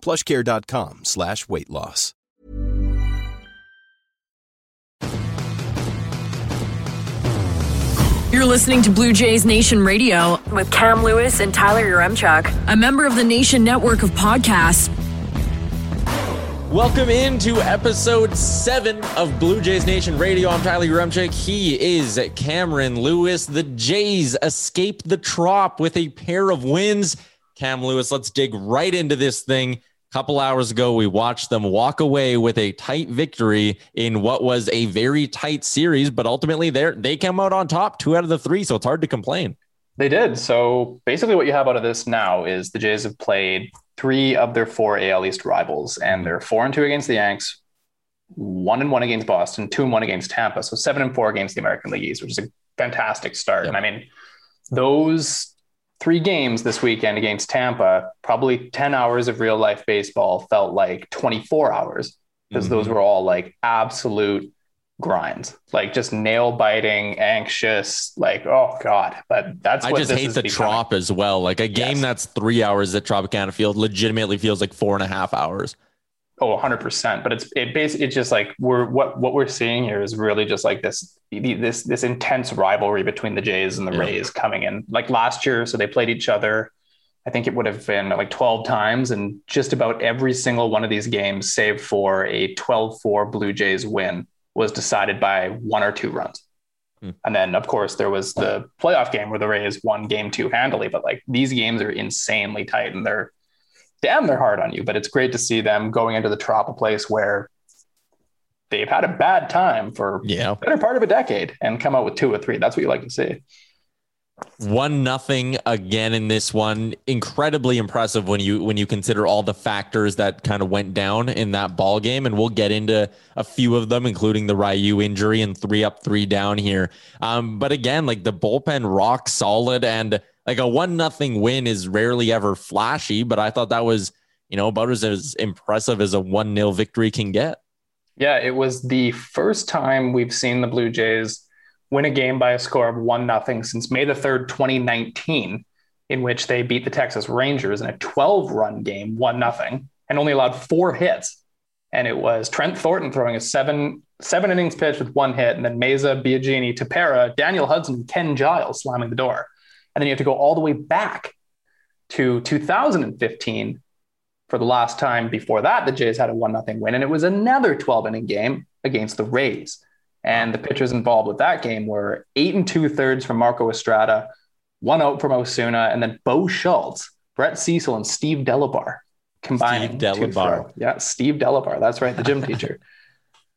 Plushcare.com slash weight loss. You're listening to Blue Jays Nation Radio with Cam Lewis and Tyler Yaremchuk, a member of the Nation Network of podcasts. Welcome into episode seven of Blue Jays Nation Radio. I'm Tyler Yaremchuk. He is Cameron Lewis. The Jays escape the trop with a pair of wins. Cam Lewis, let's dig right into this thing. Couple hours ago, we watched them walk away with a tight victory in what was a very tight series, but ultimately they they come out on top, two out of the three, so it's hard to complain. They did. So basically, what you have out of this now is the Jays have played three of their four AL East rivals, and they're four and two against the Yanks, one and one against Boston, two and one against Tampa. So seven and four against the American League East, which is a fantastic start. Yep. And I mean, those three games this weekend against Tampa, probably 10 hours of real life baseball felt like 24 hours because mm-hmm. those were all like absolute grinds, like just nail biting, anxious, like oh god. But that's I just hate the becoming. trop as well. Like a game yes. that's three hours at Tropicana Field legitimately feels like four and a half hours. Oh, 100 percent. But it's it basically it's just like we're what what we're seeing here is really just like this this this intense rivalry between the Jays and the yeah. Rays coming in. Like last year, so they played each other. I think it would have been like 12 times, and just about every single one of these games, save for a 12 4 Blue Jays win, was decided by one or two runs. Hmm. And then, of course, there was the playoff game where the Rays won game two handily. But like these games are insanely tight and they're damn, they're hard on you. But it's great to see them going into the trop, a place where they've had a bad time for yeah. better part of a decade and come out with two or three. That's what you like to see. One nothing again in this one. Incredibly impressive when you when you consider all the factors that kind of went down in that ball game, and we'll get into a few of them, including the Ryu injury and three up, three down here. Um, but again, like the bullpen rock solid, and like a one nothing win is rarely ever flashy. But I thought that was you know about as, as impressive as a one 0 victory can get. Yeah, it was the first time we've seen the Blue Jays win a game by a score of one nothing since May the 3rd, 2019, in which they beat the Texas Rangers in a 12 run game, one nothing, and only allowed four hits. And it was Trent Thornton throwing a seven seven innings pitch with one hit, and then Mayza, Biagini, Tepera, Daniel Hudson, Ken Giles slamming the door. And then you have to go all the way back to 2015 for the last time before that the Jays had a one nothing win, and it was another 12 inning game against the Rays. And the pitchers involved with that game were eight and two thirds from Marco Estrada, one out from Osuna, and then Bo Schultz, Brett Cecil, and Steve Delabar combining. Steve Delabar. Yeah, Steve Delabar. That's right, the gym teacher.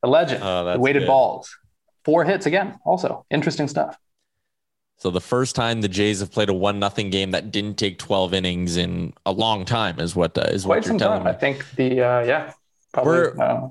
The legend. Oh, the weighted good. balls. Four hits again. Also, interesting stuff. So the first time the Jays have played a one nothing game that didn't take twelve innings in a long time is what uh, is Quite what you're telling time. me. I think the uh, yeah probably. We're, uh,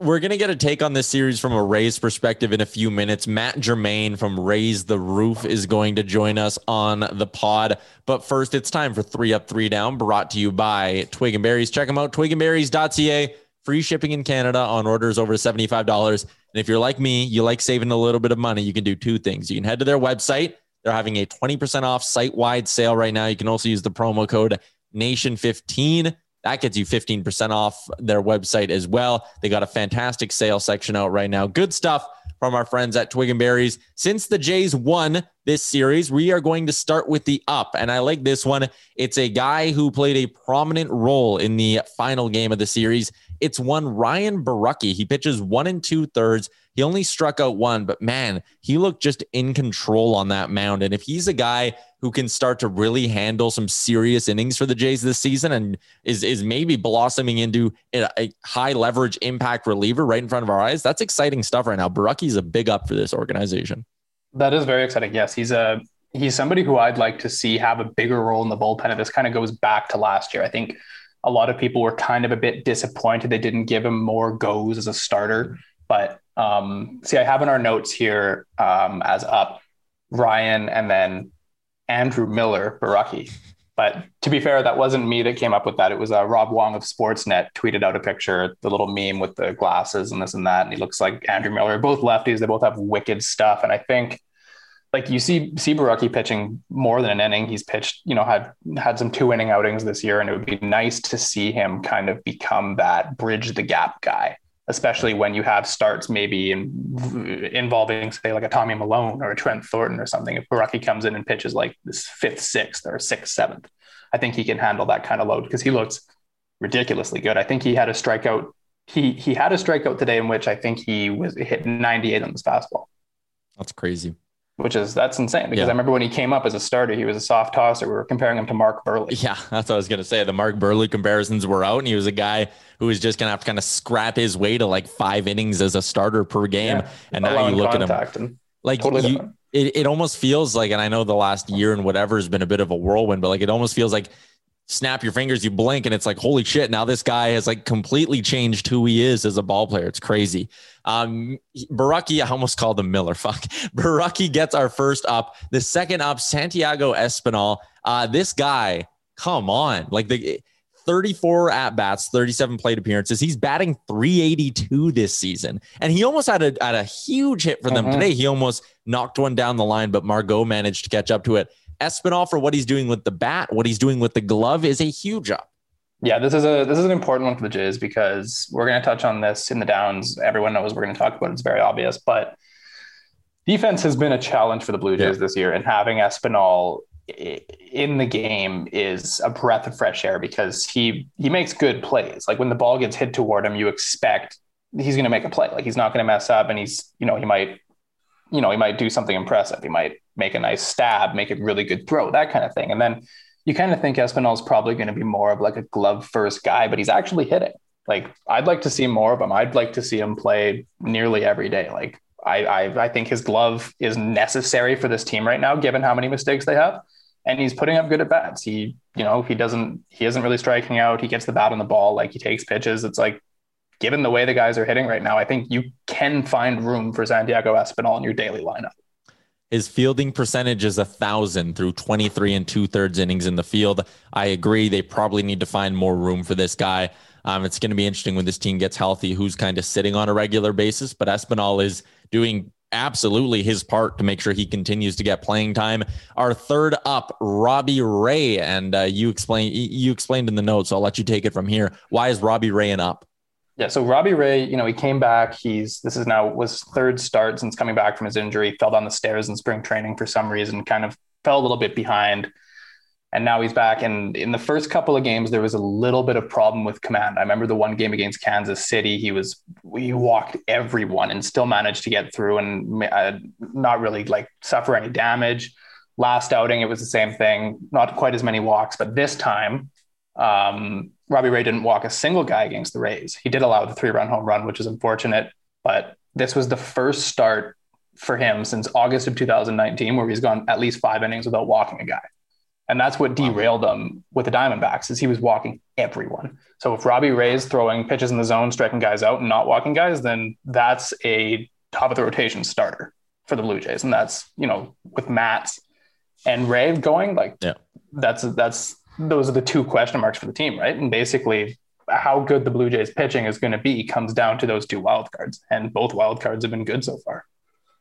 we're going to get a take on this series from a Rays perspective in a few minutes. Matt Germain from Raise the Roof is going to join us on the pod. But first, it's time for Three Up, Three Down, brought to you by Twig and Berries. Check them out, twigandberries.ca. Free shipping in Canada on orders over $75. And if you're like me, you like saving a little bit of money, you can do two things. You can head to their website. They're having a 20% off site wide sale right now. You can also use the promo code NATION15 that gets you 15% off their website as well. They got a fantastic sale section out right now. Good stuff from our friends at Twig and Berries. Since the Jays won this series, we are going to start with the up. And I like this one. It's a guy who played a prominent role in the final game of the series It's one Ryan Borucki. He pitches one and two thirds. He only struck out one, but man, he looked just in control on that mound. And if he's a guy who can start to really handle some serious innings for the Jays this season and is is maybe blossoming into a, high leverage impact reliever right in front of our eyes, that's exciting stuff right now. Borucki's a big up for this organization. That is very exciting. Yes, he's a he's somebody who I'd like to see have a bigger role in the bullpen. And this kind of goes back to last year. I think a lot of people were kind of a bit disappointed they didn't give him more goes as a starter. But um, see, I have in our notes here um, as up Ryan and then Andrew Miller Borucki. But to be fair, that wasn't me that came up with that. It was uh, Rob Wong of Sportsnet tweeted out a picture, the little meme with the glasses and this and that. And he looks like Andrew Miller. Both lefties. They both have wicked stuff. And I think like you see see Borucki pitching more than an inning. He's pitched, you know, had had some two inning outings this year, and it would be nice to see him kind of become that bridge the gap guy, especially when you have starts maybe in, involving say like a Tommy Milone or a Trent Thornton or something. If Borucki comes in and pitches like this fifth, sixth, or sixth, seventh, I think he can handle that kind of load because he looks ridiculously good. I think he had a strikeout. He he had a strikeout today in which I think he was hit 98 on this fastball. That's crazy which is that's insane because yeah. I remember when he came up as a starter, he was a soft tosser. We were comparing him to Mark Buehrle. Yeah, that's what I was gonna say. The Mark Buehrle comparisons were out, and he was a guy who was just gonna have to kind of scrap his way to like five innings as a starter per game. Yeah. And now you look at him, like totally you, it, it almost feels like, and I know the last year and whatever has been a bit of a whirlwind, but like it almost feels like snap your fingers, you blink, and it's like, holy shit, now this guy has like completely changed who he is as a ball player. It's crazy. Um, Borucki, I almost called him Miller. Fuck. Borucki gets our first up. The second up, Santiago Espinal. Uh, this guy, come on. Like the 34 at bats, 37 plate appearances. He's batting 382 this season. And he almost had a, had a huge hit for them mm-hmm. today. He almost knocked one down the line, but Margot managed to catch up to it. Espinal for what he's doing with the bat, what he's doing with the glove is a huge up. Yeah, this is a this is an important one for the Jays because we're going to touch on this in the downs. Everyone knows we're going to talk about it. It's very obvious, but defense has been a challenge for the Blue Jays yeah. this year, and having Espinal in the game is a breath of fresh air because he he makes good plays. Like when the ball gets hit toward him, you expect he's going to make a play. Like he's not going to mess up, and he's you know he might you know he might do something impressive. He might make a nice stab, make a really good throw, that kind of thing. And then you kind of think Espinal is probably going to be more of like a glove first guy, but he's actually hitting. Like I'd like to see more of him. I'd like to see him play nearly every day. Like I, I, I think his glove is necessary for this team right now, given how many mistakes they have. And he's putting up good at bats. He, you know, he doesn't, he isn't really striking out. He gets the bat on the ball, like he takes pitches. It's like, given the way the guys are hitting right now, I think you can find room for Santiago Espinal in your daily lineup. His fielding percentage is a thousand through 23 and two thirds innings in the field. I agree. They probably need to find more room for this guy. Um, it's going to be interesting when this team gets healthy, who's kind of sitting on a regular basis. But Espinal is doing absolutely his part to make sure he continues to get playing time. Our third up, Robbie Ray, and uh, you explain you explained in the notes. So I'll let you take it from here. Why is Robbie Ray an up? Yeah, so Robbie Ray, you know, he came back. He's this is now was third start since coming back from his injury. Fell down the stairs in spring training for some reason, kind of fell a little bit behind, and now he's back. And in the first couple of games, there was a little bit of problem with command. I remember the one game against Kansas City. He was he walked everyone and still managed to get through and uh, not really like suffer any damage. Last outing, it was the same thing. Not quite as many walks, but this time um, Robbie Ray didn't walk a single guy against the Rays. He did allow the three run home run, which is unfortunate, but this was the first start for him since August of 2019 where he's gone at least five innings without walking a guy. And that's what derailed him with the Diamondbacks is he was walking everyone. So if Robbie Ray's throwing pitches in the zone, striking guys out and not walking guys, then that's a top of the rotation starter for the Blue Jays. And that's, you know, with Matz and Ray going, like yeah. that's that's those are the two question marks for the team, right? And basically, how good the Blue Jays pitching is going to be comes down to those two wild cards, and both wild cards have been good so far.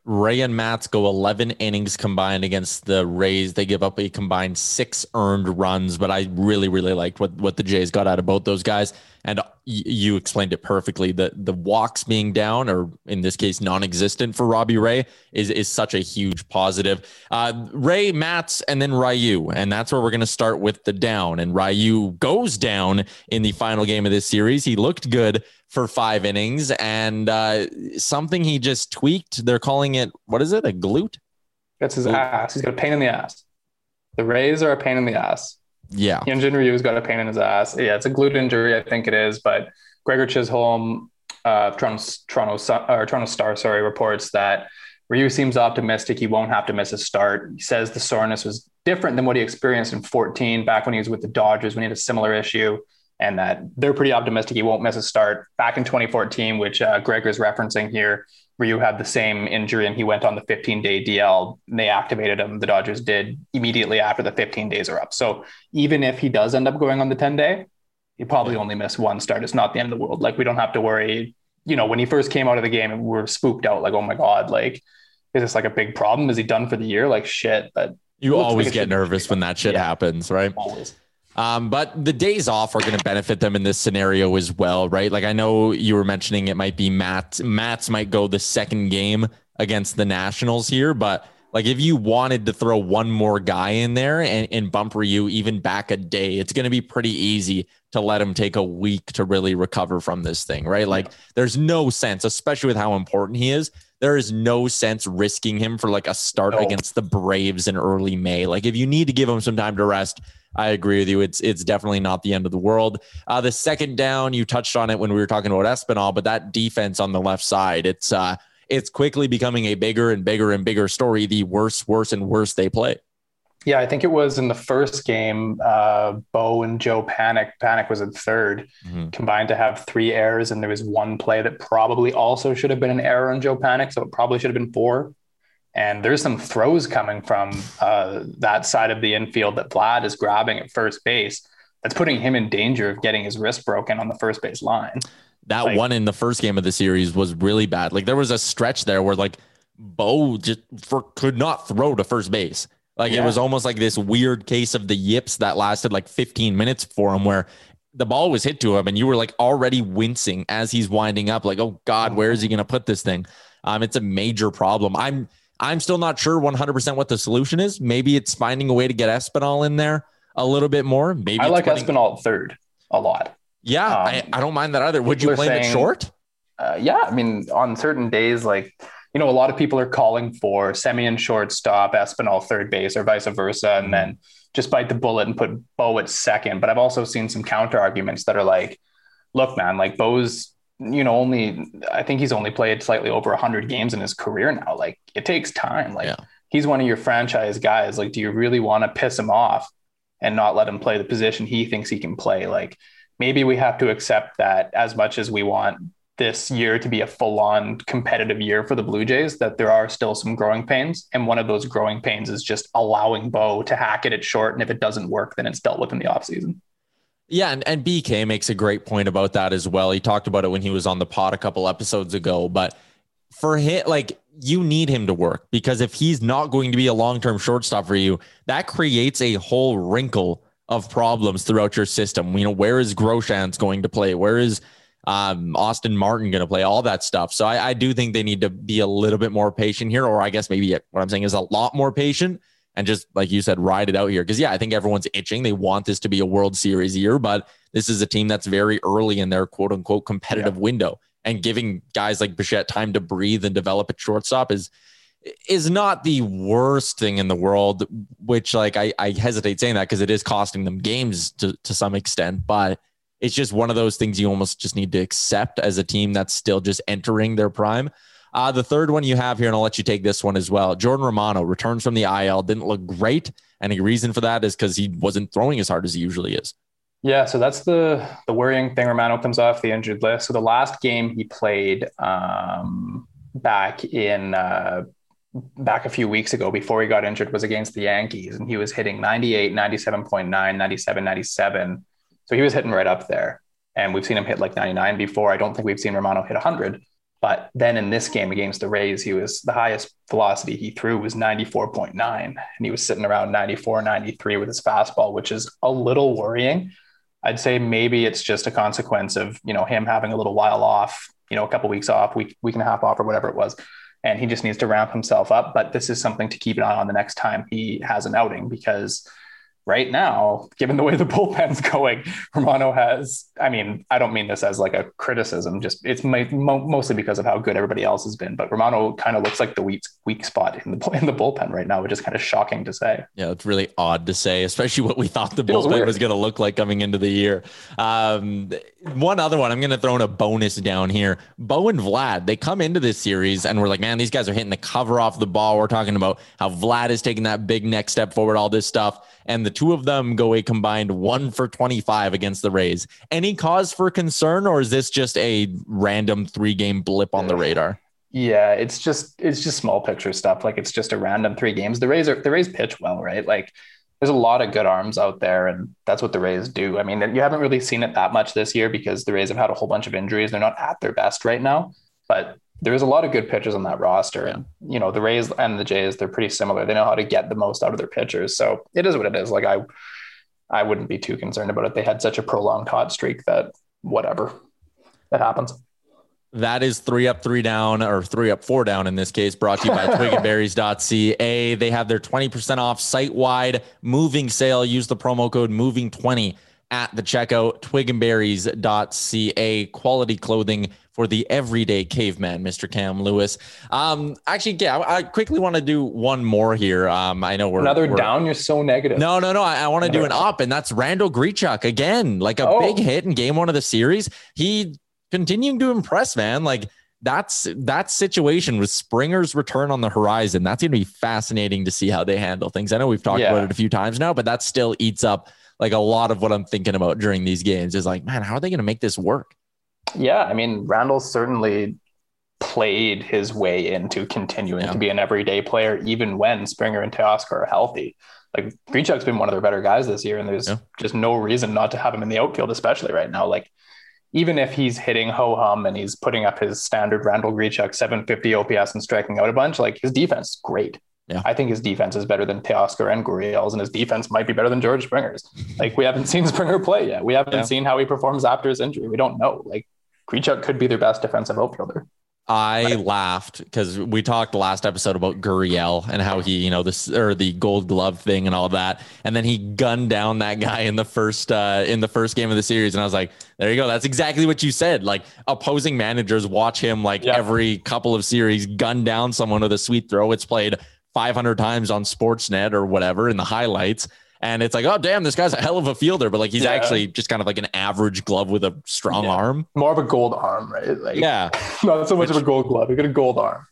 Ray and Matz go 11 innings combined against the Rays. They give up a combined six earned runs, but I really, really liked what, what the Jays got out of both those guys. And you explained it perfectly. The the walks being down, or in this case, non-existent for Robbie Ray, is is such a huge positive. Uh, Ray, Matz, and then Ryu, and that's where we're going to start with the down. And Ryu goes down in the final game of this series. He looked good for five innings, and uh, something he just tweaked. They're calling it what is it? A glute? That's his glute. ass. He's got a pain in the ass. The Rays are a pain in the ass. Yeah. Hyunjin Ryu's got a pain in his ass. Yeah, it's a glute injury, I think it is. But Gregor Chisholm, uh, Toronto, Toronto, or Toronto Star, sorry, reports that Ryu seems optimistic he won't have to miss a start. He says the soreness was different than what he experienced in 14, back when he was with the Dodgers when he had a similar issue, and that they're pretty optimistic he won't miss a start. Back in 2014, which uh, Gregor's referencing here, Ryu had the same injury and he went on the 15 day DL. And they activated him. The Dodgers did immediately after the 15 days are up. So even if he does end up going on the 10 day, he probably only missed one start. It's not the end of the world. Like we don't have to worry. You know, when he first came out of the game, we are spooked out. Like, oh my god, like is this like a big problem? Is he done for the year? Like shit. But you always get nervous when that shit yeah, happens, right? Always. Um, but the days off are going to benefit them in this scenario as well, right? Like I know you were mentioning it might be Matz. Matz might go the second game against the Nationals here, but like if you wanted to throw one more guy in there and, and bump Ryu even back a day, it's going to be pretty easy to let him take a week to really recover from this thing, right? Like there's no sense, especially with how important he is. There is no sense risking him for like a start no. against the Braves in early May. Like if you need to give him some time to rest, I agree with you. It's it's definitely not the end of the world. Uh, the second down, you touched on it when we were talking about Espinal, but that defense on the left side, it's uh, it's quickly becoming a bigger and bigger and bigger story. The worse, worse, and worse they play. Yeah, I think it was in the first game. Uh, Bo and Joe Panik. Panik was in 3rd mm-hmm. combined to have three errors, and there was one play that probably also should have been an error on Joe Panik, so it probably should have been four. And there's some throws coming from uh, that side of the infield that Vlad is grabbing at first base. That's putting him in danger of getting his wrist broken on the first base line. That like, one in the first game of the series was really bad. Like there was a stretch there where like Bo just for, could not throw to first base. Like yeah. it was almost like this weird case of the yips that lasted like 15 minutes for him, where the ball was hit to him and you were like already wincing as he's winding up, like, oh God, where is he going to put this thing? Um, it's a major problem. I'm I'm still not sure 100% what the solution is. Maybe it's finding a way to get Espinal in there a little bit more. Maybe I like putting... Espinal third a lot. Yeah, um, I, I, don't mind that either. Would you play it short? Uh, yeah, I mean, on certain days, like you know, a lot of people are calling for Semien shortstop, Espinal third base, or vice versa, and then just bite the bullet and put Bo at second. But I've also seen some counter arguments that are like, look, man, like Bo's you know, only I think he's only played slightly over 100 games in his career now. Like it takes time. Like yeah. he's one of your franchise guys. Like, do you really want to piss him off and not let him play the position he thinks he can play? Like maybe we have to accept that as much as we want this year to be a full on competitive year for the Blue Jays, that there are still some growing pains. And one of those growing pains is just allowing Bo to hack it at short. And if it doesn't work, then it's dealt with in the offseason. Yeah, and, and BK makes a great point about that as well. He talked about it when he was on the pod a couple episodes ago. But for him, like you need him to work because if he's not going to be a long term shortstop for you, that creates a whole wrinkle of problems throughout your system. You know, where is Groshans going to play? Where is um, Austin Martin going to play? All that stuff. So I, I do think they need to be a little bit more patient here, or I guess maybe what I'm saying is a lot more patient and just like you said, ride it out here. Because yeah, I think everyone's itching. They want this to be a World Series year, but this is a team that's very early in their quote unquote competitive yeah. window. And giving guys like Bichette time to breathe and develop at shortstop is is not the worst thing in the world. Which like I, I hesitate saying that because it is costing them games to to some extent, but it's just one of those things you almost just need to accept as a team that's still just entering their prime. Uh, the third one you have here, and I'll let you take this one as well. Jordan Romano returns from the IL, didn't look great. Any reason for that is because he wasn't throwing as hard as he usually is. Yeah, so that's the the worrying thing. Romano comes off the injured list. So the last game he played um, back in uh, back a few weeks ago before he got injured was against the Yankees, and he was hitting 98, 97.9, 97, 97. So he was hitting right up there. And we've seen him hit like 99 before. I don't think we've seen Romano hit 100. But then in this game against the Rays, he was the highest velocity he threw was 94.9. And he was sitting around 94, 93 with his fastball, which is a little worrying. I'd say maybe it's just a consequence of you know him having a little while off, you know, a couple weeks off, week week and a half off, or whatever it was, and he just needs to ramp himself up. But this is something to keep an eye on the next time he has an outing because right now, given the way the bullpen's going, Romano has, I mean, I don't mean this as like a criticism, just it's mostly because of how good everybody else has been. But Romano kind of looks like the weak, weak spot in the, in the bullpen right now, which is kind of shocking to say. Yeah, it's really odd to say, especially what we thought the bullpen was going to look like coming into the year. Um, one other one, I'm going to throw in a bonus down here. Bo and Vlad, they come into this series and we're like, man, these guys are hitting the cover off the ball. We're talking about how Vlad is taking that big next step forward, all this stuff and the two of them go a combined one for 25 against the Rays. Any cause for concern, or is this just a random three game blip on the radar? Yeah, it's just it's just small picture stuff. Like it's just a random three games. The Rays are the Rays pitch well, right? Like there's a lot of good arms out there, and that's what the Rays do. I mean, you haven't really seen it that much this year because the Rays have had a whole bunch of injuries. They're not at their best right now, but there's a lot of good pitchers on that roster. And, you know, the Rays and the Jays, they're pretty similar. They know how to get the most out of their pitchers. So it is what it is. Like I I wouldn't be too concerned about it. They had such a prolonged hot streak that whatever. that happens. That is three up, three down, or three up, four down in this case, brought to you by twigandberries.ca. They have their 20% off site wide moving sale. Use the promo code moving20 at the checkout, twigandberries.ca. Quality clothing for the everyday caveman, Mr. Cam Lewis. Um, actually, yeah, I, I quickly want to do one more here. Um, I know we're another we're, down. You're so negative. No, no, no. I, I want to do an up, and that's Randall Grichuk again, like a oh. big hit in game one of the series. He continuing to impress, man. Like that's that situation with Springer's return on the horizon. That's going to be fascinating to see how they handle things. I know we've talked yeah. about it a few times now, but that still eats up like a lot of what I'm thinking about during these games. Is like, man, how are they going to make this work? Yeah, I mean, Randall certainly played his way into continuing yeah. to be an everyday player, even when Springer and Teoscar are healthy. Like Grichuk's been one of their better guys this year, and there's yeah. just no reason not to have him in the outfield, especially right now. Like even if he's hitting ho hum and he's putting up his standard Randall Grichuk 750 OPS and striking out a bunch, like his defense is great. Yeah. I think his defense is better than Teoscar and Gurriel's, and his defense might be better than George Springer's. Like we haven't seen Springer play yet. We haven't yeah. seen how he performs after his injury. We don't know. Like Grichuk could be their best defensive outfielder. I laughed because we talked last episode about Gurriel and how he, you know, this or the Gold Glove thing and all that, and then he gunned down that guy in the first uh, in the first game of the series, and I was like, there you go, that's exactly what you said. Like opposing managers watch him like yeah. every couple of series gun down someone with a sweet throw. It's played 500 times on Sportsnet or whatever in the highlights, and it's like, oh damn, this guy's a hell of a fielder, but like he's yeah. actually just kind of like an average glove with a strong yeah. arm. More of a gold arm, right? Like, yeah, not so much which, of a gold glove. You get a gold arm,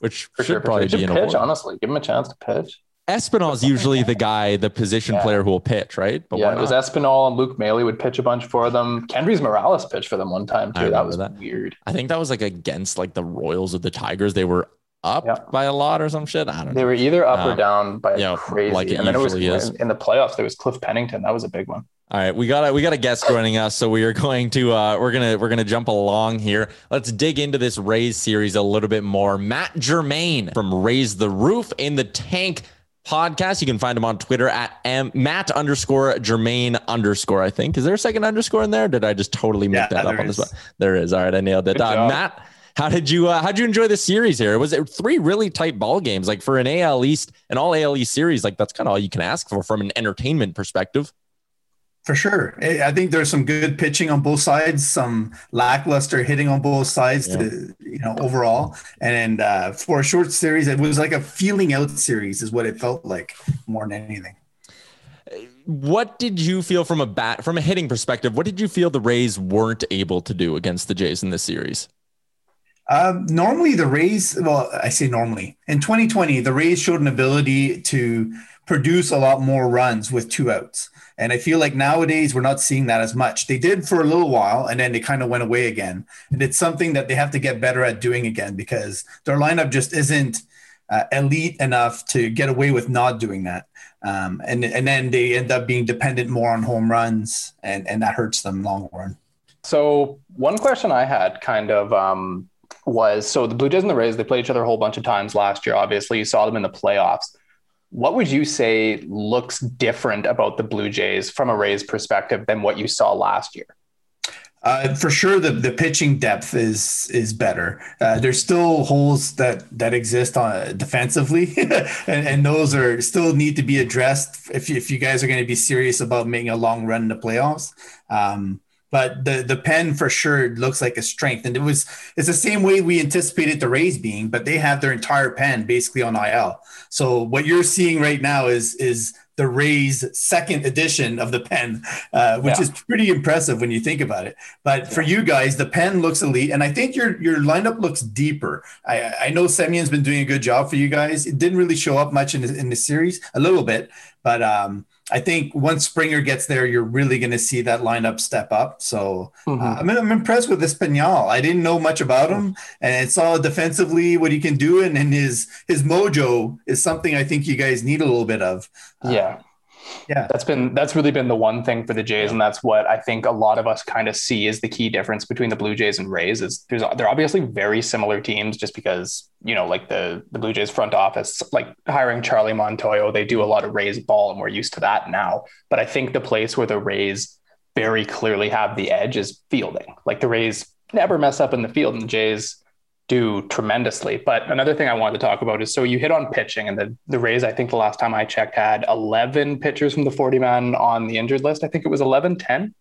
which for should sure, probably be in pitch. Honestly, give him a chance to pitch. Espinal is usually the guy, the position yeah. player who will pitch, right? But yeah, it was Espinal and Luke Maile would pitch a bunch for them. Kendrys Morales pitched for them one time too. That was that. weird. I think that was like against like the Royals of the Tigers. They were up yeah. by a lot or some shit. I don't know. They were either up or um, down by yeah, crazy. Like and then it was is. in the playoffs. There was Cliff Pennington. That was a big one. All right, we got a, we got a guest joining us, so we are going to uh, we're gonna we're gonna jump along here. Let's dig into this Rays series a little bit more. Matt Germain from Raise the Roof in the Tank podcast. You can find him on Twitter at M- Matt underscore Germain underscore. I think is there a second underscore in there? did I just totally make yeah, that up on the spot? There is. All right, I nailed it. Uh, Matt how did you uh, how did you enjoy the series here? Was it three really tight ball games? Like for an AL East, an all AL East series, like that's kind of all you can ask for from an entertainment perspective. For sure, I think there's some good pitching on both sides, some lackluster hitting on both sides. Yeah. To you know, overall, and uh, for a short series, it was like a feeling out series, is what it felt like more than anything. What did you feel from a bat from a hitting perspective? What did you feel the Rays weren't able to do against the Jays in this series? Um, normally, the Rays, well, I say normally, in 2020, the Rays showed an ability to produce a lot more runs with two outs. And I feel like nowadays we're not seeing that as much. They did for a little while and then they kind of went away again. And it's something that they have to get better at doing again because their lineup just isn't uh, elite enough to get away with not doing that. Um, and, and then they end up being dependent more on home runs and, and that hurts them long run. So, one question I had kind of um, was so the Blue Jays and the Rays, they played each other a whole bunch of times last year. Obviously, you saw them in the playoffs. what would you say looks different about the Blue Jays from a Rays perspective than what you saw last year? Uh, for sure, the, the pitching depth is is better. Uh, there's still holes that that exist on defensively, and, and those are still need to be addressed if if you guys are going to be serious about making a long run in the playoffs. Um, but the the pen for sure looks like a strength, and it was it's the same way we anticipated the Rays being, but they have their entire pen basically on IL. So what you're seeing right now is is the Rays second edition of the pen, uh, which yeah. is pretty impressive when you think about it. But yeah. for you guys, the pen looks elite, and I think your your lineup looks deeper. I, I know Semien's been doing a good job for you guys. It didn't really show up much in the, in the series, a little bit, but um, I think once Springer gets there, you're really going to see that lineup step up. So mm-hmm. uh, I'm, I'm, impressed with Espinal. I didn't know much about him, and I saw defensively what he can do, and, and his his mojo is something I think you guys need a little bit of. Uh, yeah, yeah, that's been that's really been the one thing for the Jays, and that's what I think a lot of us kind of see is the key difference between the Blue Jays and Rays. Is there's they're obviously very similar teams, just because you know, like the the Blue Jays front office, like hiring Charlie Montoyo, they do a lot of Rays ball, and we're used to that now. But I think the place where the Rays very clearly have the edge is fielding. Like the Rays never mess up in the field, and the Jays do tremendously. But another thing I wanted to talk about is so you hit on pitching, and the, the Rays, I think the last time I checked, had 11 pitchers from the 40 man on the injured list. I think it was 11, 10.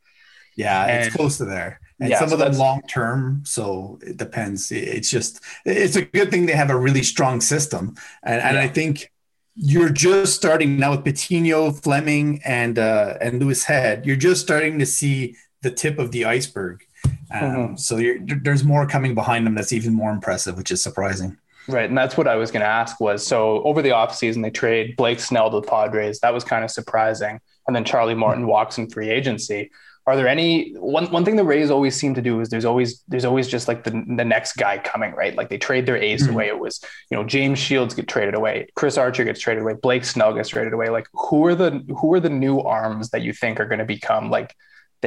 Yeah, and, it's close to there. And yeah, some so of them long term. So it depends. It's just, it's a good thing they have a really strong system. And, and. I think you're just starting now with Patino, Fleming, and uh, and Louis Head. You're just starting to see the tip of the iceberg. Um, mm-hmm. So there's more coming behind them that's even more impressive, which is surprising. Right. And that's what I was going to ask was so over the offseason, they trade Blake Snell to the Padres. That was kind of surprising. And then Charlie Morton mm-hmm. walks in free agency. Are there any one one thing the Rays always seem to do is there's always there's always just like the, the next guy coming, right? Like they trade their ace mm-hmm. away. It was, you know, James Shields get traded away, Chris Archer gets traded away, Blake Snell gets traded away. Like who are the who are the new arms that you think are going to become like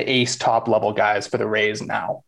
the ace top level guys for the Rays now?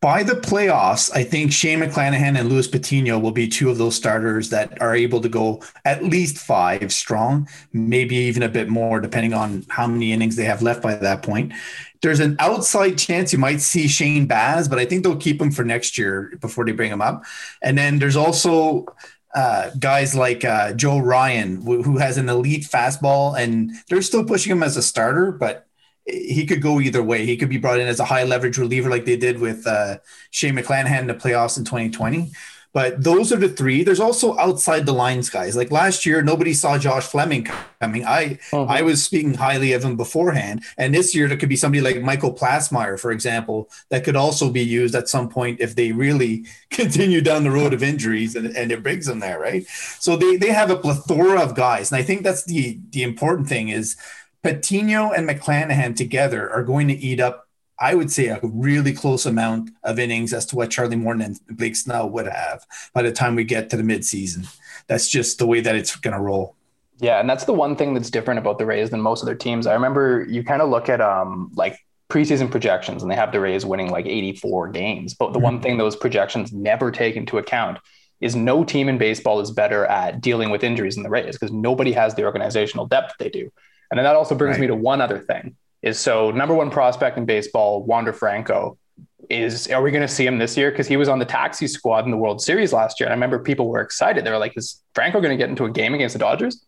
by the playoffs, I think Shane McClanahan and Luis Patino will be two of those starters that are able to go at least five strong, maybe even a bit more, depending on how many innings they have left by that point. There's an outside chance you might see Shane Baz, but I think they'll keep him for next year before they bring him up. And then there's also uh, guys like uh, Joe Ryan, who has an elite fastball, and they're still pushing him as a starter, but he could go either way. He could be brought in as a high leverage reliever like they did with uh, Shane McClanahan in the playoffs in 2020. But those are the three. There's also outside the lines guys. Like last year, nobody saw Josh Fleming coming. I uh-huh. I was speaking highly of him beforehand. And this year, there could be somebody like Michael Plassmeyer, for example, that could also be used at some point if they really continue down the road of injuries and, and it brings them there, right? So they they have a plethora of guys, and I think that's the the important thing is Patino and McClanahan together are going to eat up, I would say, a really close amount of innings as to what Charlie Morton and Blake Snell would have by the time we get to the midseason. That's just the way that it's going to roll. Yeah, and that's the one thing that's different about the Rays than most other teams. I remember you kind of look at um like preseason projections and they have the Rays winning like 84 games. But the mm-hmm. one thing those projections never take into account is no team in baseball is better at dealing with injuries than the Rays because nobody has the organizational depth they do. And then that also brings right. me to one other thing is so number one prospect in baseball, Wander Franco, is are we going to see him this year? Because he was on the taxi squad in the World Series last year. And I remember people were excited. They were like, is Franco going to get into a game against the Dodgers?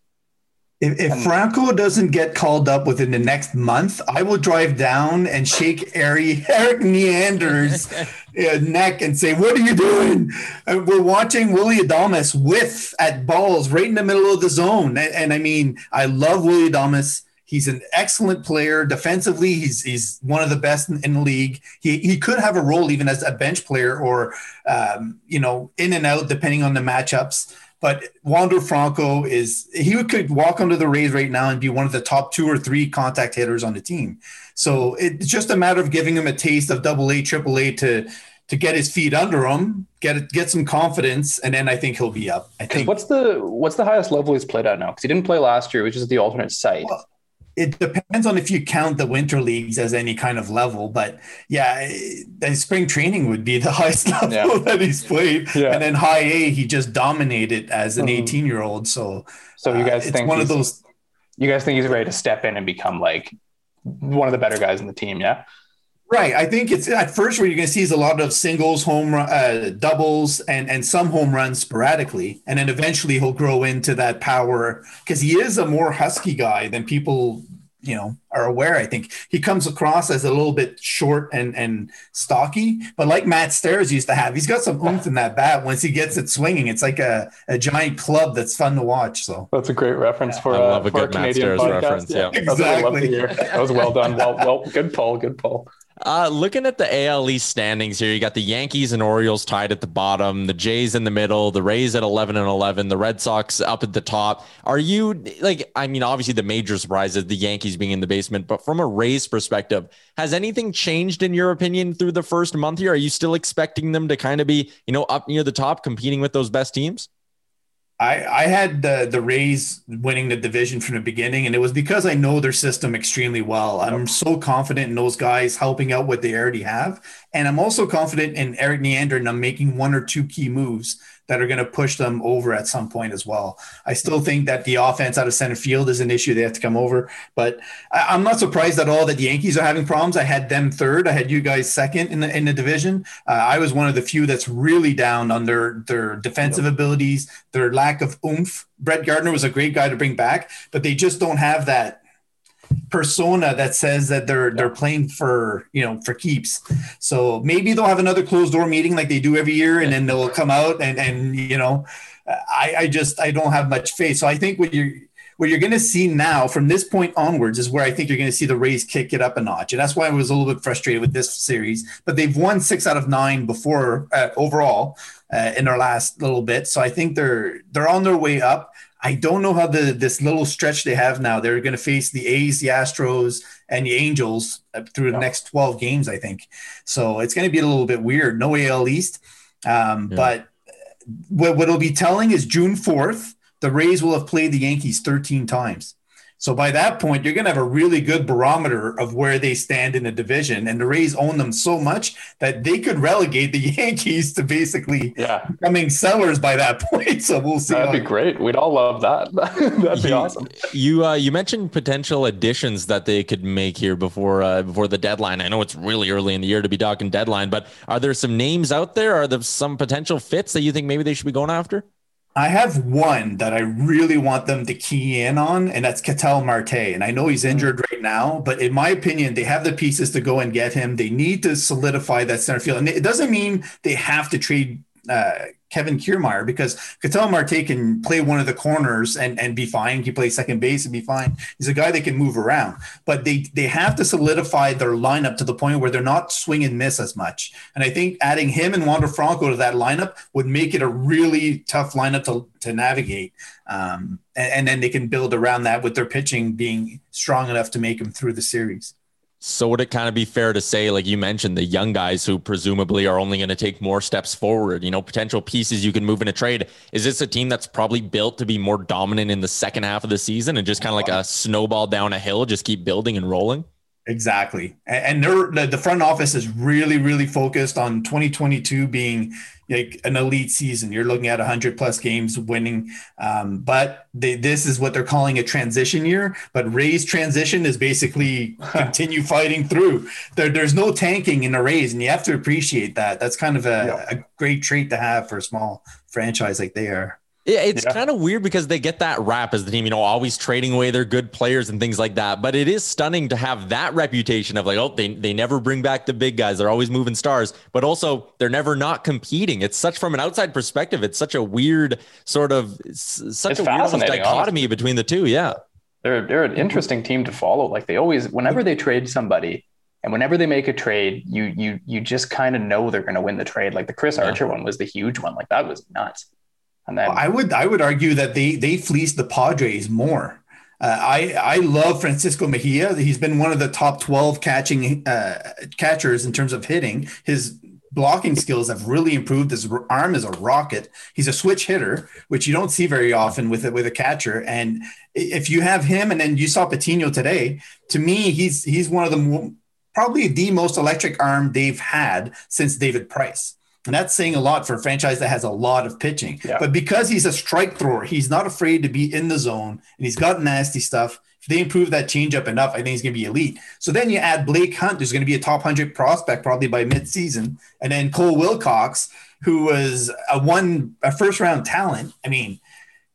If, if Franco doesn't get called up within the next month, I will drive down and shake Eric, Erik Neander's uh, neck and say, "What are you doing?" And we're watching Willie Adames whiff at balls right in the middle of the zone, and, and I mean, I love Willie Adames. He's an excellent player defensively. He's he's one of the best in, in, the league. He he could have a role even as a bench player or um, you know in and out depending on the matchups. But Wander Franco is he could walk under the Rays right now and be one of the top two or three contact hitters on the team. So it's just a matter of giving him a taste of double A, triple A to to get his feet under him, get get some confidence, and then I think he'll be up. I think. What's the what's the highest level he's played at now? Because he didn't play last year, which is the alternate site. Well, it depends on if you count the winter leagues as any kind of level, but yeah, the spring training would be the highest level yeah. that he's played, yeah. and then high A he just dominated as an mm-hmm. 18 year old. So, so you guys uh, think one of those? You guys think he's ready to step in and become like one of the better guys in the team? Yeah. Right. I think it's at first what you're going to see is a lot of singles, home uh, doubles, and and some home runs sporadically, and then eventually he'll grow into that power because he is a more husky guy than people you know are aware. I think he comes across as a little bit short and and stocky, but like Matt Stairs used to have, he's got some oomph in that bat. Once he gets it swinging, it's like a, a giant club that's fun to watch. So that's a great reference for, I love uh, a good Matt Stairs podcast. reference. Yeah, yeah. exactly. That was well done. Well, well, good pull. Good pull. Uh, looking at the AL East standings here, you got the Yankees and Orioles tied at the bottom, the Jays in the middle, the Rays at 11 and 11, the Red Sox up at the top. Are you like, I mean, obviously the major surprise is the Yankees being in the basement, but from a Rays perspective, has anything changed in your opinion through the first month here? Are you still expecting them to kind of be, you know, up near the top competing with those best teams? I, I had the the Rays winning the division from the beginning, and it was because I know their system extremely well. I'm so confident in those guys helping out what they already have, and I'm also confident in Erik Neander and I'm making one or two key moves that are going to push them over at some point as well. I still think that the offense out of center field is an issue. They have to come over, but I, am not surprised at all that the Yankees are having problems. I had them third. I had you guys second in the in the division. Uh, I was one of the few that's really down on their their defensive abilities, their lack of oomph. Brett Gardner was a great guy to bring back, but they just don't have that persona that says that they're they're playing for you know for keeps. So maybe they'll have another closed door meeting like they do every year, and then they'll come out and and you know, I I just I don't have much faith. So I think what you're what you're going to see now from this point onwards is where I think you're going to see the Rays kick it up a notch, and that's why I was a little bit frustrated with this series. But they've won six out of nine before uh, overall uh, in their last little bit, so I think they're they're on their way up. I don't know how the this little stretch they have now. They're going to face the A's, the Astros, and the Angels uh, through the yeah. next 12 games, I think. So it's going to be a little bit weird. No AL East. Um, yeah. But what, what it'll be telling is June 4th, the Rays will have played the Yankees 13 times. So by that point, you're going to have a really good barometer of where they stand in the division. And the Rays own them so much that they could relegate the Yankees to basically yeah. becoming sellers by that point. So we'll see. That'd be great. We'd all love that. That'd be you, awesome. You uh, you mentioned potential additions that they could make here before uh, before the deadline. I know it's really early in the year to be talking deadline, but are there some names out there? Are there some potential fits that you think maybe they should be going after? I have one that I really want them to key in on, and that's Ketel Marte. And I know he's injured right now, but in my opinion, they have the pieces to go and get him. They need to solidify that center field. And it doesn't mean they have to trade uh, Kevin Kiermaier because Ketel Marte can play one of the corners and, and be fine. He can play second base and be fine. He's a guy that can move around, but they they have to solidify their lineup to the point where they're not swing and miss as much. And I think adding him and Wander Franco to that lineup would make it a really tough lineup to, to navigate. Um, and, and then they can build around that with their pitching being strong enough to make them through the series. So would it kind of be fair to say, like you mentioned, the young guys who presumably are only going to take more steps forward, you know, potential pieces you can move in a trade. Is this a team that's probably built to be more dominant in the second half of the season and just kind of like a snowball down a hill, just keep building and rolling? Exactly. And they're, the front office is really, really focused on 2022 being like an elite season. You're looking at 100 plus games winning, um, but they, this is what they're calling a transition year. But Rays transition is basically continue fighting through. There, there's no tanking in a Rays, and you have to appreciate that. That's kind of a, yeah. a great trait to have for a small franchise like they are. Yeah, it's yeah. kind of weird because they get that rap as the team, you know, always trading away their good players and things like that. But it is stunning to have that reputation of like, oh, they, they never bring back the big guys. They're always moving stars, but also they're never not competing. It's such from an outside perspective, it's such a weird sort of such it's a weird dichotomy honestly. between the two. Yeah. They're they're an interesting team to follow. Like they always whenever they trade somebody, and whenever they make a trade, you you you just kind of know they're going to win the trade. Like the Chris yeah. Archer one was the huge one. Like that was nuts. And then I would I would argue that they they fleeced the Padres more. Uh, I I love Francisco Mejia. He's been one of the top twelve catching uh, catchers in terms of hitting. His blocking skills have really improved. His arm is a rocket. He's a switch hitter, which you don't see very often with it with a catcher. And if you have him, and then you saw Patino today, to me, he's he's one of the probably the most electric arm they've had since David Price. And that's saying a lot for a franchise that has a lot of pitching. Yeah. But because he's a strike thrower, he's not afraid to be in the zone and he's got nasty stuff. If they improve that changeup enough, I think he's going to be elite. So then you add Blake Hunt, who's going to be a top 100 prospect probably by midseason, and then Cole Wilcox, who was a one a first round talent. I mean,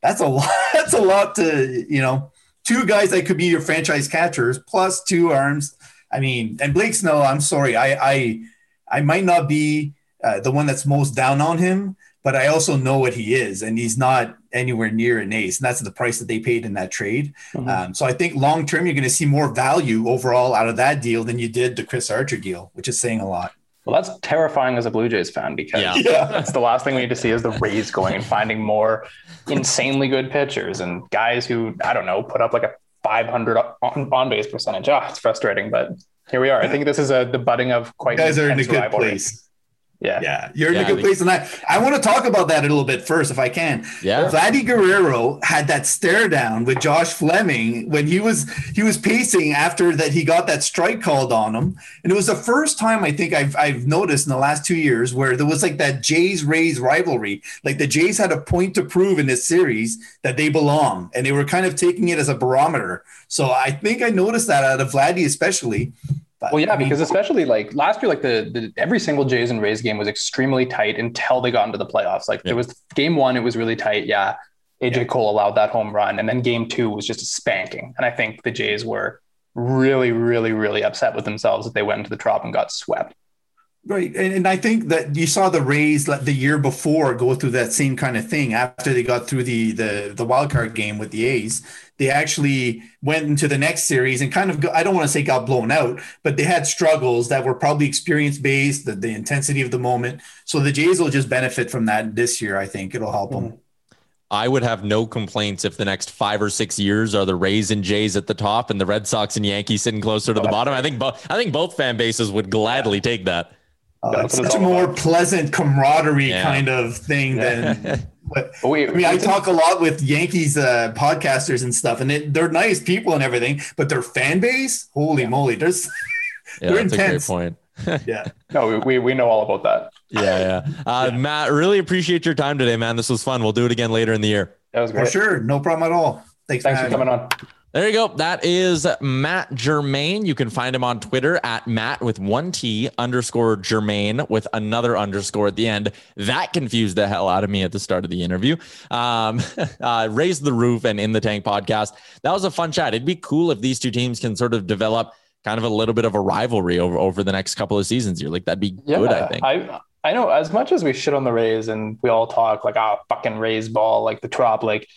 that's a lot. That's a lot to you know. Two guys that could be your franchise catchers plus two arms. I mean, and Blake Snell. I'm sorry, I I I might not be uh, the one that's most down on him, but I also know what he is, and he's not anywhere near an ace, and that's the price that they paid in that trade. Mm-hmm. Um, so I think long term, you're going to see more value overall out of that deal than you did the Chris Archer deal, which is saying a lot. Well, that's terrifying as a Blue Jays fan because yeah. that's the last thing we need to see is the Rays going and finding more insanely good pitchers and guys who I don't know put up like a 500 on, on base percentage. Ah, oh, it's frustrating, but here we are. I think this is a the budding of quite. You guys are in a good rivalry. place. Yeah. Yeah. You're yeah, in a good place. And I, I want to talk about that a little bit first, if I can. Yeah. Vladdy Guerrero had that stare down with Josh Fleming when he was he was pacing after that he got that strike called on him. And it was the first time I think I've I've noticed in the last two years where there was like that Jays Rays rivalry. Like the Jays had a point to prove in this series that they belong. And they were kind of taking it as a barometer. So I think I noticed that out of Vladdy especially. But, well, yeah, I mean, because especially like last year, like the, the every single Jays and Rays game was extremely tight until they got into the playoffs. Like yeah. there was game one, it was really tight. Yeah, AJ yeah. Cole allowed that home run, and then game two was just a spanking. And I think the Jays were really, really, really upset with themselves that they went into the Trop and got swept. Right. And, and I think that you saw the Rays like the year before go through that same kind of thing after they got through the the the wild card game with the A's. They actually went into the next series and kind of I don't want to say got blown out, but they had struggles that were probably experience based, the, the intensity of the moment. So the Jays will just benefit from that this year. I think it'll help mm-hmm. them. I would have no complaints if the next five or six years are the Rays and Jays at the top and the Red Sox and Yankees sitting closer to the bottom. I think both I think both fan bases would gladly take that. Uh, it's such a more about. pleasant camaraderie yeah. kind of thing yeah. than. But, we, I mean, I talk a lot with Yankees uh, podcasters and stuff, and it, they're nice people and everything, but their fan base, holy yeah. moly, there's yeah, they're that's intense. a great point. yeah, no, we we know all about that. Yeah, yeah. Uh, Matt, really appreciate your time today, man. This was fun. We'll do it again later in the year. That was great. For sure, no problem at all. Thanks, Thanks for, for coming on. There you go. That is Matt Germain. You can find him on Twitter at Matt with one T underscore Germain with another underscore at the end. That confused the hell out of me at the start of the interview. Um, uh, Raise the Roof and In the Tank podcast. That was a fun chat. It'd be cool if these two teams can sort of develop kind of a little bit of a rivalry over, over the next couple of seasons here. Like that'd be yeah, good, I think. I, I know as much as we shit on the Rays and we all talk like, oh, fucking Rays ball, like the Trop, like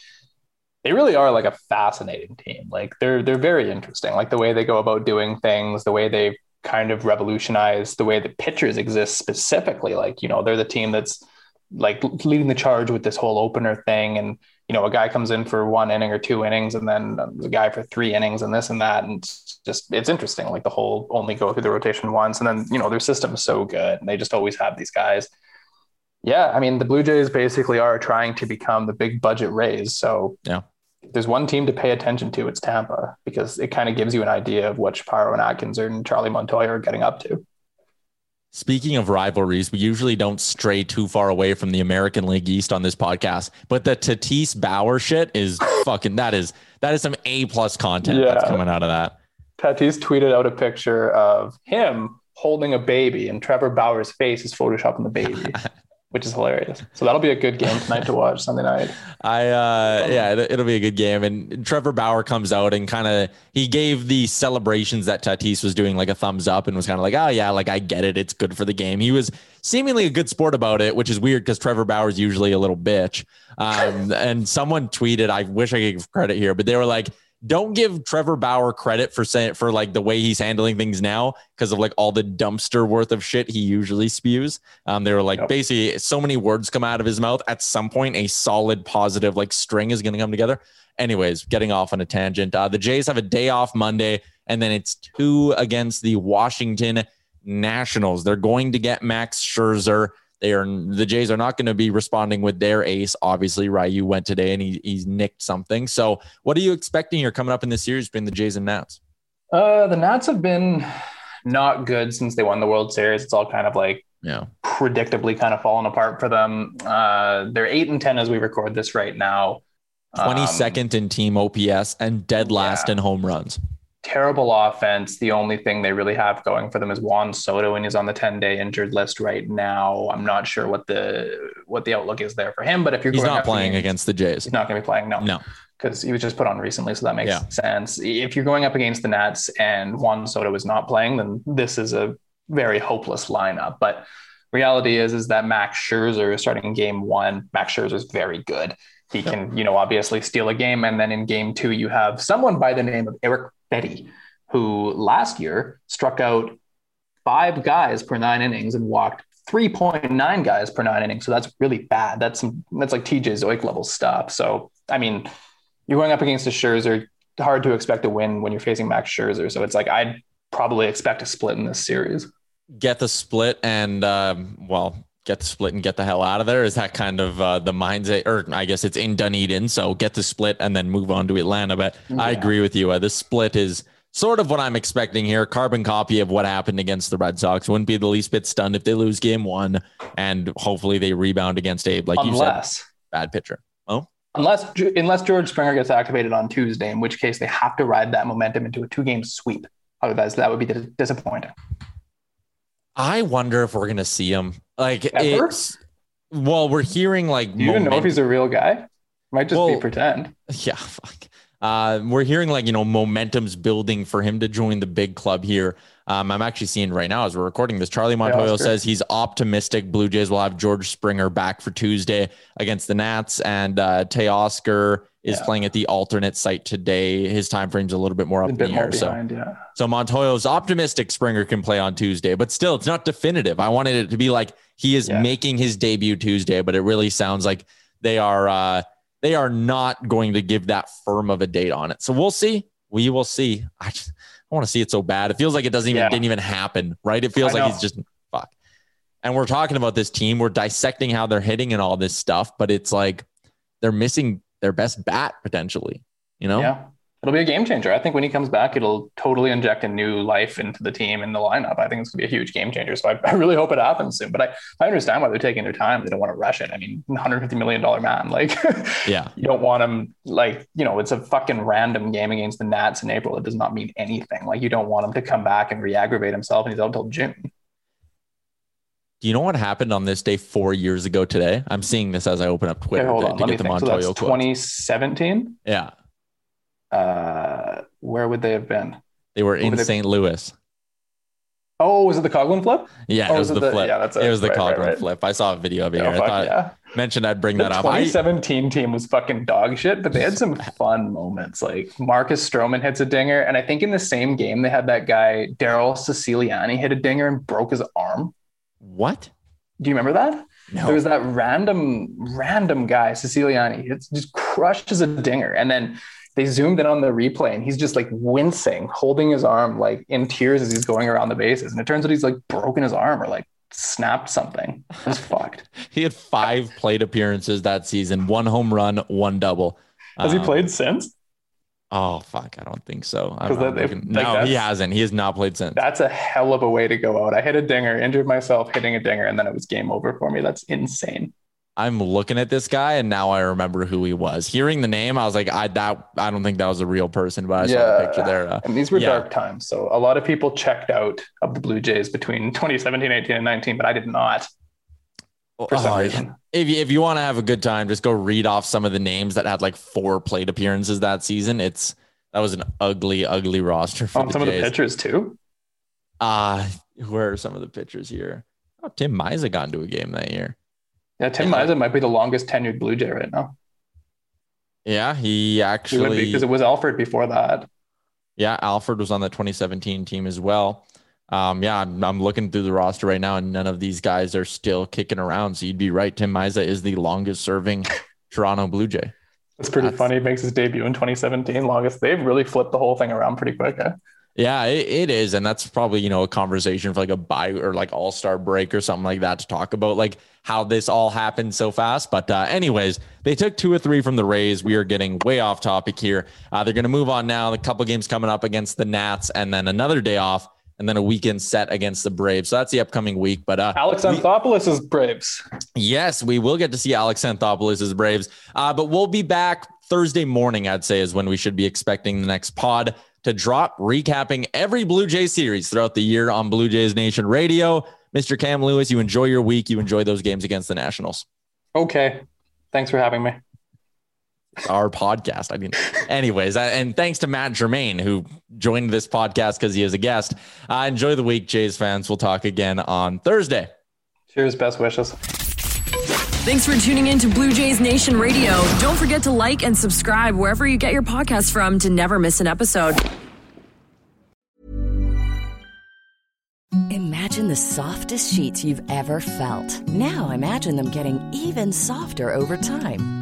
they really are like a fascinating team. Like they're they're very interesting. Like the way they go about doing things, the way they kind of revolutionized the way the pitchers exist specifically. Like you know they're the team that's like leading the charge with this whole opener thing, and you know a guy comes in for one inning or two innings, and then the guy for three innings, and this and that, and it's just it's interesting. Like the whole only go through the rotation once, and then you know their system is so good, and they just always have these guys yeah, I mean, the Blue Jays basically are trying to become the big budget Rays. So yeah, there's one team to pay attention to, it's Tampa, because it kind of gives you an idea of what Shapiro and Atkins and Charlie Montoyo are getting up to. Speaking of rivalries, we usually don't stray too far away from the American League East on this podcast, but the Tatis Bauer shit is fucking that is that is some A plus content yeah. that's coming out of that. Tatis tweeted out a picture of him holding a baby, and Trevor Bauer's face is photoshopping the baby. which is hilarious. So that'll be a good game tonight to watch Sunday night. I uh yeah, it'll be a good game. And Trevor Bauer comes out and kind of he gave the celebrations that Tatis was doing like a thumbs up and was kind of like, oh yeah, like I get it. It's good for the game. He was seemingly a good sport about it, which is weird because Trevor Bauer is usually a little bitch. Um, and someone tweeted, I wish I could give credit here, but they were like, don't give Trevor Bauer credit for saying for like the way he's handling things now because of like all the dumpster worth of shit he usually spews. Um, they were like yep. basically so many words come out of his mouth. At some point, a solid positive like string is going to come together. Anyways, getting off on a tangent. Uh, the Jays have a day off Monday, and then it's two against the Washington Nationals. They're going to get Max Scherzer. They are the Jays are not going to be responding with their ace. Obviously, Ryu went today and he, he's nicked something. So, what are you expecting here coming up in this series between the Jays and Nats? Uh, the Nats have been not good since they won the World Series. It's all kind of like yeah, predictably kind of fallen apart for them. Uh, they're eight and ten as we record this right now. Twenty second um, in team OPS and dead last yeah. in home runs terrible offense. The only thing they really have going for them is Juan Soto, and he's on the 10 day injured list right now. I'm not sure what the what the outlook is there for him, but if you're he's not playing against the Jays, he's not going to be playing. No, no, because he was just put on recently, so that makes yeah. sense. If you're going up against the Nats and Juan Soto is not playing, then this is a very hopeless lineup. But reality is is that Max Scherzer is starting game one. Max Scherzer is very good. He can, you know, obviously steal a game, and then in game two, you have someone by the name of Erick Fedde, who last year struck out five guys per nine innings and walked 3.9 guys per nine innings. So that's really bad. That's some, that's like TJ Zeuch level stuff. So, I mean, you're going up against a Scherzer, hard to expect a win when you're facing Max Scherzer. So it's like, I'd probably expect a split in this series. Get the split and, um, well, get the split and get the hell out of there. Is that kind of uh, the mindset, or I guess it's in Dunedin. So get the split and then move on to Atlanta. But yeah. I agree with you. Uh, the split is sort of what I'm expecting here. Carbon copy of what happened against the Red Sox. Wouldn't be the least bit stunned if they lose game one, and hopefully they rebound against Abe, like unless, you said. Bad pitcher. Oh, unless unless George Springer gets activated on Tuesday, in which case they have to ride that momentum into a two game sweep. Otherwise, that would be disappointing. I wonder if we're gonna see him. Like Ever? it's well, we're hearing like. Do you even know if he's a real guy? Might just well, be pretend. Yeah, fuck. Uh, we're hearing like you know momentum's building for him to join the big club here. Um, I'm actually seeing right now as we're recording this. Charlie Montoyo says he's optimistic. Blue Jays will have George Springer back for Tuesday against the Nats, and uh, Tay Teoscar is yeah. playing at the alternate site today. His time frame's a little bit more up in the air. Behind, so, yeah. so Montoyo's optimistic Springer can play on Tuesday, but still, it's not definitive. I wanted it to be like he is yeah. making his debut Tuesday, but it really sounds like they are. Uh, they are not going to give that firm of a date on it. So we'll see. We will see. I just I want to see it so bad. It feels like it doesn't even yeah. didn't even happen, right? It feels like he's just fuck. And we're talking about this team. We're dissecting how they're hitting and all this stuff, but it's like they're missing their best bat potentially. You know? Yeah it'll be a game changer. I think when he comes back, it'll totally inject a new life into the team and the lineup. I think it's gonna be a huge game changer. So I, I really hope it happens soon. But I, I understand why they're taking their time. They don't want to rush it. I mean, 150 million dollar man, like, yeah, you don't want him like you know it's a fucking random game against the Nats in April. It does not mean anything. Like you don't want him to come back and re-aggravate himself, and he's out until June. Do you know what happened on this day four years ago today? I'm seeing this as I open up Twitter okay, to, to get the think. Montoyo so 2017. Yeah uh, where would they have been? They were in St. Louis. Oh, was it the Coghlan flip? Yeah, oh, it was, was the, the, flip. Yeah, that's it. It was the right, Coghlan right, right. flip. I saw a video of it. Oh. I thought yeah. mentioned I'd bring the that up. 2017 I, team was fucking dog shit, but they had some fun moments. Like Marcus Stroman hits a dinger, and I think in the same game they had that guy Daryl Ceciliani hit a dinger and broke his arm. What? Do you remember that? No. There was that random, random guy, Ceciliani. It just crushes a dinger, and then they zoomed in on the replay and he's just like wincing, holding his arm like in tears as he's going around the bases. And it turns out he's like broken his arm or like snapped something. It was fucked. he had five plate appearances that season, one home run, one double. Has um, he played since? Oh fuck, I don't think so. I'm, that, if, like no, he hasn't. He has not played since. That's a hell of a way to go out. I hit a dinger, injured myself hitting a dinger, and then it was game over for me. That's insane. I'm looking at this guy and now I remember who he was. Hearing the name, I was like, I that I don't think that was a real person, but I yeah. saw the picture there. Uh, and these were yeah. dark times, so a lot of people checked out of the Blue Jays between 2017, 18, and 19, but I did not. Oh. If you, if you want to have a good time, just go read off some of the names that had like four plate appearances that season. It's that was an ugly, ugly roster for oh, some Jays. of the pitchers too. Uh where are some of the pitchers here? Oh, Tim Mayza got into a game that year. Yeah, Tim Mayza might be the longest tenured Blue Jay right now. Yeah, he actually because it was Alford before that. Yeah, Alford was on the 2017 team as well. Um, yeah, I'm, I'm, looking through the roster right now, and none of these guys are still kicking around. So you'd be right. Tim Mayza is the longest serving Toronto Blue Jay. It's pretty That's, funny. He makes his debut in 2017. Longest. They've really flipped the whole thing around pretty quick. Eh? Yeah, it, it is. And that's probably, you know, a conversation for like a buy or like all star break or something like that to talk about like how this all happened so fast. But, uh, anyways, they took two or three from the Rays. We are getting way off topic here. Uh, they're going to move on now. A couple games coming up against the Nats and then another day off and then a weekend set against the Braves. So that's the upcoming week. But uh, Alex Anthopoulos is Braves. Yes, we will get to see Alex Anthopoulos' Braves. Uh, but we'll be back Thursday morning, I'd say, is when we should be expecting the next pod to drop, recapping every Blue Jay series throughout the year on Blue Jays Nation Radio. Mr. Cam Lewis, you enjoy your week. You enjoy those games against the Nationals. Okay. Thanks for having me. Our podcast. I mean, anyways, and thanks to Matt Germain who joined this podcast because he is a guest. Uh, enjoy the week, Jays fans. We'll talk again on Thursday. Cheers. Best wishes. Thanks for tuning in to Blue Jays Nation Radio. Don't forget to like and subscribe wherever you get your podcast from to never miss an episode. Imagine the softest sheets you've ever felt. Now imagine them getting even softer over time.